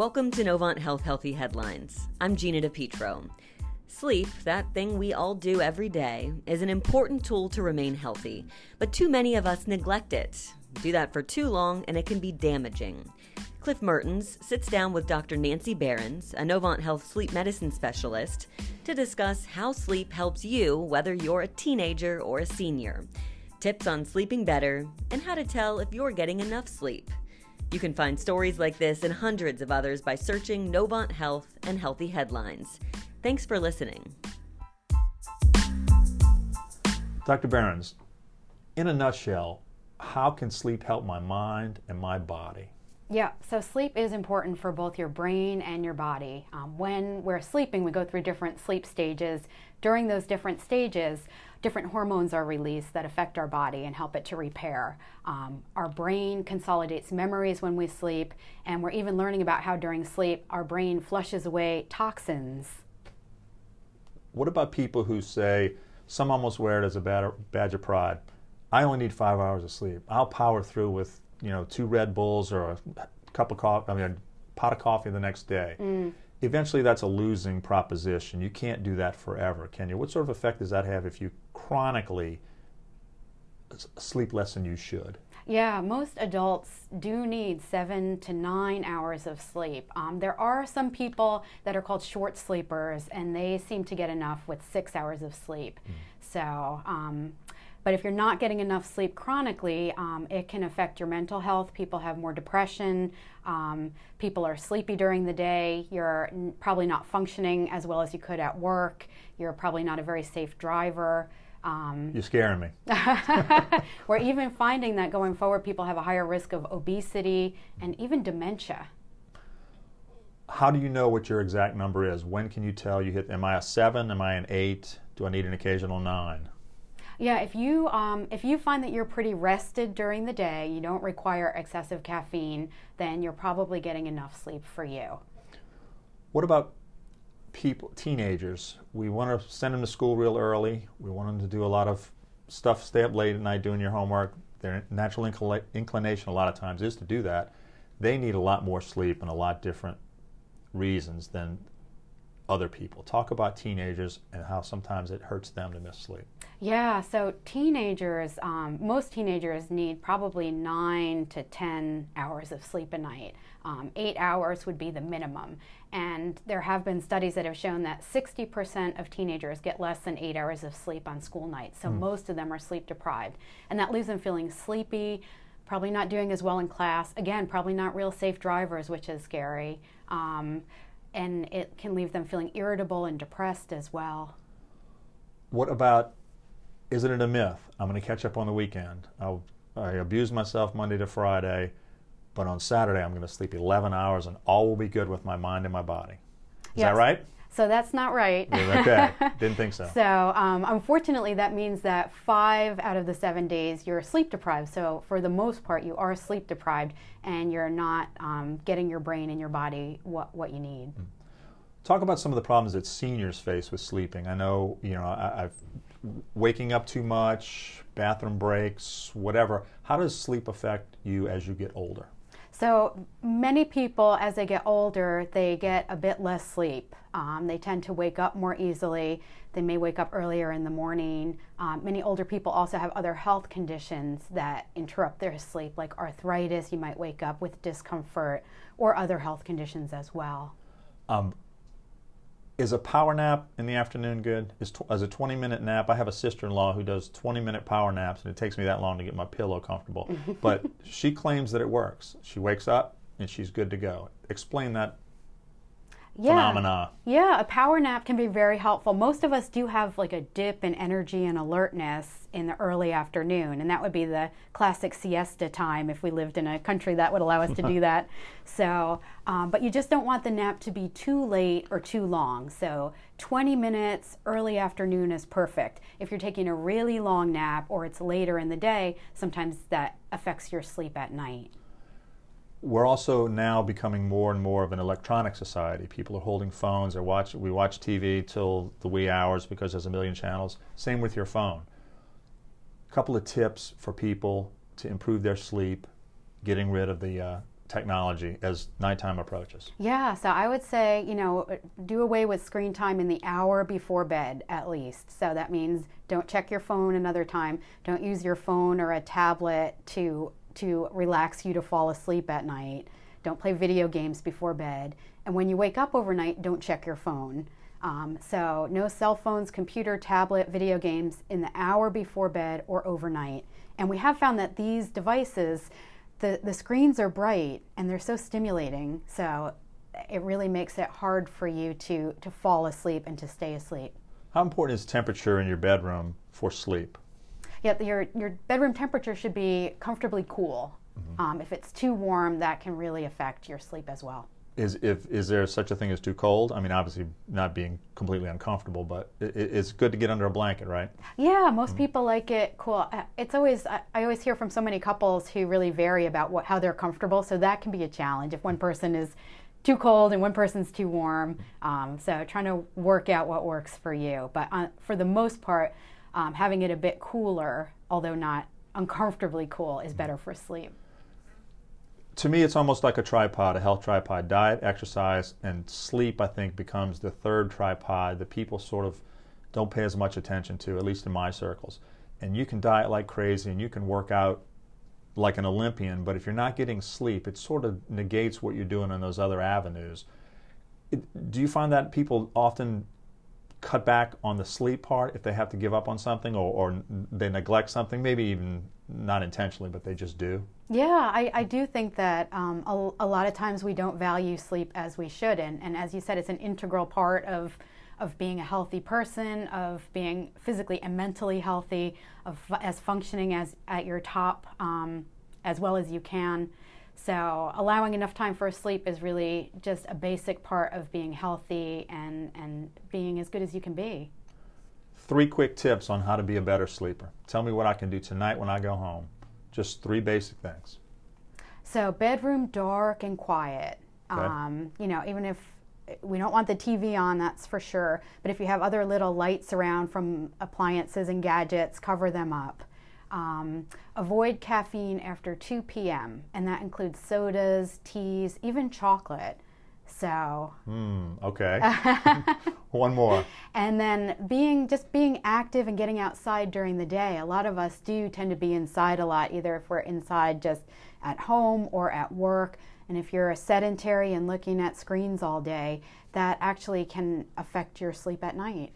Welcome to Novant Health Healthy Headlines. I'm Gina DePietro. Sleep, that thing we all do every day, is an important tool to remain healthy, but too many of us neglect it. Do that for too long, and it can be damaging. Cliff Mertens sits down with Dr. Nancy Behrens, a Novant Health sleep medicine specialist, to discuss how sleep helps you, whether you're a teenager or a senior, tips on sleeping better, and how to tell if you're getting enough sleep. You can find stories like this and hundreds of others by searching Novant Health and Healthy Headlines. Thanks for listening. Dr. Behrens, in a nutshell, how can sleep help my mind and my body? Yeah, so sleep is important for both your brain and your body. Um, when we're sleeping, we go through different sleep stages. During those different stages, different hormones are released that affect our body and help it to repair. Um, our brain consolidates memories when we sleep, and we're even learning about how during sleep our brain flushes away toxins. What about people who say, some almost wear it as a badge of pride? I only need five hours of sleep. I'll power through with you know two Red Bulls or a cup of coffee. I mean, a pot of coffee the next day. Mm eventually that's a losing proposition. You can't do that forever, can you? What sort of effect does that have if you chronically sleep less than you should? Yeah, most adults do need seven to nine hours of sleep. Um, there are some people that are called short sleepers, and they seem to get enough with six hours of sleep. Mm. So, um, but if you're not getting enough sleep chronically, um, it can affect your mental health. People have more depression. Um, people are sleepy during the day. You're n- probably not functioning as well as you could at work. You're probably not a very safe driver. Um, You're scaring me. we're even finding that going forward, people have a higher risk of obesity and even dementia. How do you know what your exact number is? When can you tell you hit? Am I a seven? Am I an eight? Do I need an occasional nine? Yeah, if you um, if you find that you're pretty rested during the day, you don't require excessive caffeine, then you're probably getting enough sleep for you. What about people, teenagers? We want to send them to school real early. We want them to do a lot of stuff, stay up late at night doing your homework. Their natural inclination, a lot of times, is to do that. They need a lot more sleep and a lot different reasons than other people. Talk about teenagers and how sometimes it hurts them to miss sleep. Yeah, so teenagers, um, most teenagers need probably nine to 10 hours of sleep a night. Um, eight hours would be the minimum. And there have been studies that have shown that 60% of teenagers get less than eight hours of sleep on school nights. So mm. most of them are sleep deprived. And that leaves them feeling sleepy, probably not doing as well in class. Again, probably not real safe drivers, which is scary. Um, and it can leave them feeling irritable and depressed as well. What about isn't it a myth? I'm going to catch up on the weekend. I'll, I abuse myself Monday to Friday, but on Saturday I'm going to sleep 11 hours and all will be good with my mind and my body. Is yes. that right? So that's not right. okay, didn't think so. So um, unfortunately, that means that five out of the seven days you're sleep deprived. So for the most part, you are sleep deprived, and you're not um, getting your brain and your body what what you need. Mm. Talk about some of the problems that seniors face with sleeping. I know you know I, I've waking up too much, bathroom breaks, whatever. How does sleep affect you as you get older? So many people, as they get older, they get a bit less sleep. Um, they tend to wake up more easily. They may wake up earlier in the morning. Um, many older people also have other health conditions that interrupt their sleep, like arthritis. You might wake up with discomfort, or other health conditions as well. Um, is a power nap in the afternoon good? Is tw- as a 20 minute nap? I have a sister in law who does 20 minute power naps, and it takes me that long to get my pillow comfortable. but she claims that it works. She wakes up and she's good to go. Explain that yeah. phenomena. Yeah, a power nap can be very helpful. Most of us do have like a dip in energy and alertness in the early afternoon, and that would be the classic siesta time if we lived in a country that would allow us to do that. So, um, but you just don't want the nap to be too late or too long. So, 20 minutes early afternoon is perfect. If you're taking a really long nap or it's later in the day, sometimes that affects your sleep at night we're also now becoming more and more of an electronic society. People are holding phones. Or watch. We watch TV till the wee hours because there's a million channels. Same with your phone. A couple of tips for people to improve their sleep, getting rid of the uh, technology as nighttime approaches? Yeah, so I would say, you know, do away with screen time in the hour before bed at least. So that means don't check your phone another time. Don't use your phone or a tablet to to relax you to fall asleep at night. Don't play video games before bed. And when you wake up overnight, don't check your phone. Um, so, no cell phones, computer, tablet, video games in the hour before bed or overnight. And we have found that these devices, the, the screens are bright and they're so stimulating. So, it really makes it hard for you to, to fall asleep and to stay asleep. How important is temperature in your bedroom for sleep? Yeah, your, your bedroom temperature should be comfortably cool. Mm-hmm. Um, if it's too warm, that can really affect your sleep as well is if is there such a thing as too cold? I mean, obviously not being completely uncomfortable, but it, it's good to get under a blanket, right? Yeah, most mm-hmm. people like it cool. Uh, it's always I, I, always hear from so many couples who really vary about what how they're comfortable, so that can be a challenge if one person is too cold and one person's too warm. Um, so trying to work out what works for you, but uh, for the most part, um, having it a bit cooler, although not uncomfortably cool, is better for sleep to me, it's almost like a tripod, a health tripod. Diet, exercise, and sleep, I think, becomes the third tripod that people sort of don't pay as much attention to, at least in my circles. And you can diet like crazy and you can work out like an Olympian, but if you're not getting sleep, it sort of negates what you're doing on those other avenues. It, do you find that people often cut back on the sleep part if they have to give up on something or, or they neglect something, maybe even not intentionally, but they just do? Yeah, I, I do think that um, a, a, lot of times we don't value sleep as we should. And, and as you said, it's an integral part of, of being a healthy person, of being physically and mentally healthy, of as functioning as at your top um, as well as you can. So allowing enough time for sleep is really just a basic part of being healthy and, and being as good as you can be. Three quick tips on how to be a better sleeper. Tell me what I can do tonight when I go home. Just three basic things. So bedroom dark and quiet. Okay. Um, you know, even if we don't want the TV on, that's for sure. But if you have other little lights around from appliances and gadgets, cover them up. Um, avoid caffeine after 2 p.m., and that includes sodas, teas, even chocolate. So. Mm, okay. One more. And then being just being active and getting outside during the day. A lot of us do tend to be inside a lot, either if we're inside just at home or at work. And if you're a sedentary and looking at screens all day, that actually can affect your sleep at night.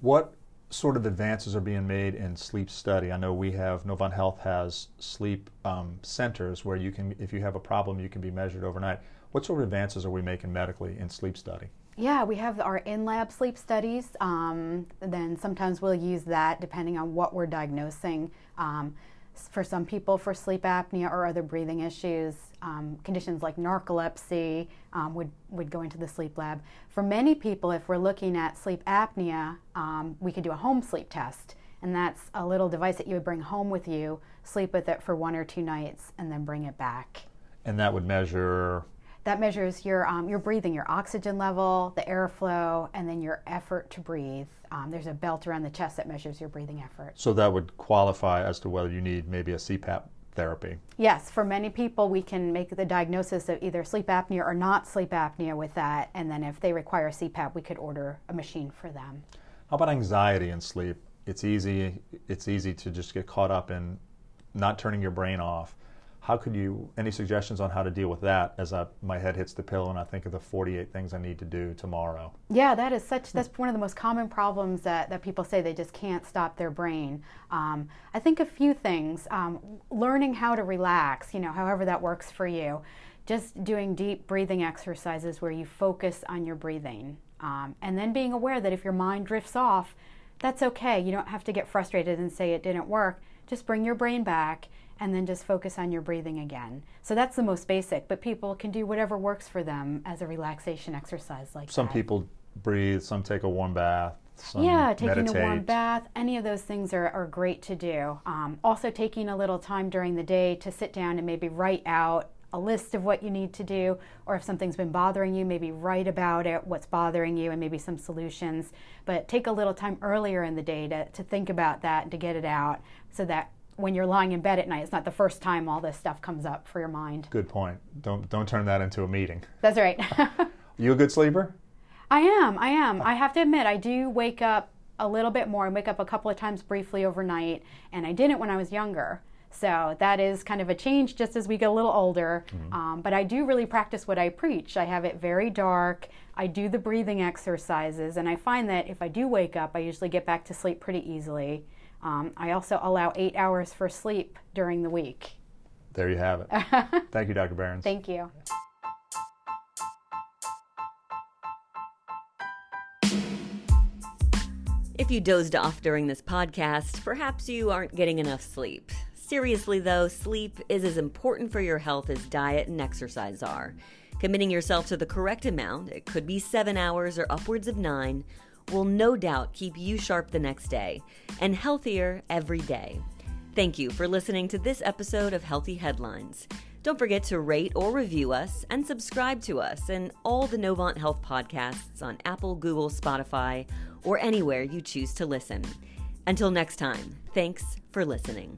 What sort of advances are being made in sleep study? I know we have Novant Health has sleep um, centers where you can, if you have a problem, you can be measured overnight. What sort of advances are we making medically in sleep study? Yeah, we have our in lab sleep studies. Um, then sometimes we'll use that depending on what we're diagnosing. Um, for some people, for sleep apnea or other breathing issues, um, conditions like narcolepsy um, would, would go into the sleep lab. For many people, if we're looking at sleep apnea, um, we could do a home sleep test. And that's a little device that you would bring home with you, sleep with it for one or two nights, and then bring it back. And that would measure that measures your um, your breathing, your oxygen level, the airflow, and then your effort to breathe. Um, there's a belt around the chest that measures your breathing effort. So that would qualify as to whether you need maybe a CPAP therapy. Yes, for many people, we can make the diagnosis of either sleep apnea or not sleep apnea with that, and then if they require CPAP, we could order a machine for them. How about anxiety and sleep? It's easy. It's easy to just get caught up in not turning your brain off how could you any suggestions on how to deal with that as I, my head hits the pillow and i think of the 48 things i need to do tomorrow? Yeah that is such that's one of the most common problems that, that people say they just can't stop their brain. Um, i think a few things um, learning how to relax you know however that works for you. Just doing deep breathing exercises where you focus on your breathing um, and then being aware that if your mind drifts off that's okay. You don't have to get frustrated and say it didn't work. Just bring your brain back and then just focus on your breathing again. So that's the most basic, but people can do whatever works for them as a relaxation exercise like Some that. people breathe, some take a warm bath. yeah, taking meditate. a warm bath, any of those things are, are great to do. Um, also, taking a little time during the day to sit down and maybe write out a list of what you need to do, or if something's been bothering you, maybe write about it, what's bothering you, and maybe some solutions. But take a little time earlier in the day to, to think about that and to get it out so that when you're lying in bed at night. It's not the first time all this stuff comes up for your mind. Good point. Don't don't turn that into a meeting. That's right. you a good sleeper? I am. I am. I have to admit, I do wake up a little bit more. I wake up a couple of times briefly overnight, and I didn't when I was younger. So that is kind of a change just as we get a little older. Mm-hmm. Um, but I do really practice what I preach. I have it very dark. I do the breathing exercises, and I find that if I do wake up, I usually get back to sleep pretty easily. Um, I also allow eight hours for sleep during the week. There you have it. Thank you, Dr. Behrens. Thank you. If you dozed off during this podcast, perhaps you aren't getting enough sleep. Seriously, though, sleep is as important for your health as diet and exercise are. Committing yourself to the correct amount, it could be seven hours or upwards of nine, will no doubt keep you sharp the next day and healthier every day. Thank you for listening to this episode of Healthy Headlines. Don't forget to rate or review us and subscribe to us and all the Novant Health podcasts on Apple, Google, Spotify, or anywhere you choose to listen. Until next time, thanks for listening.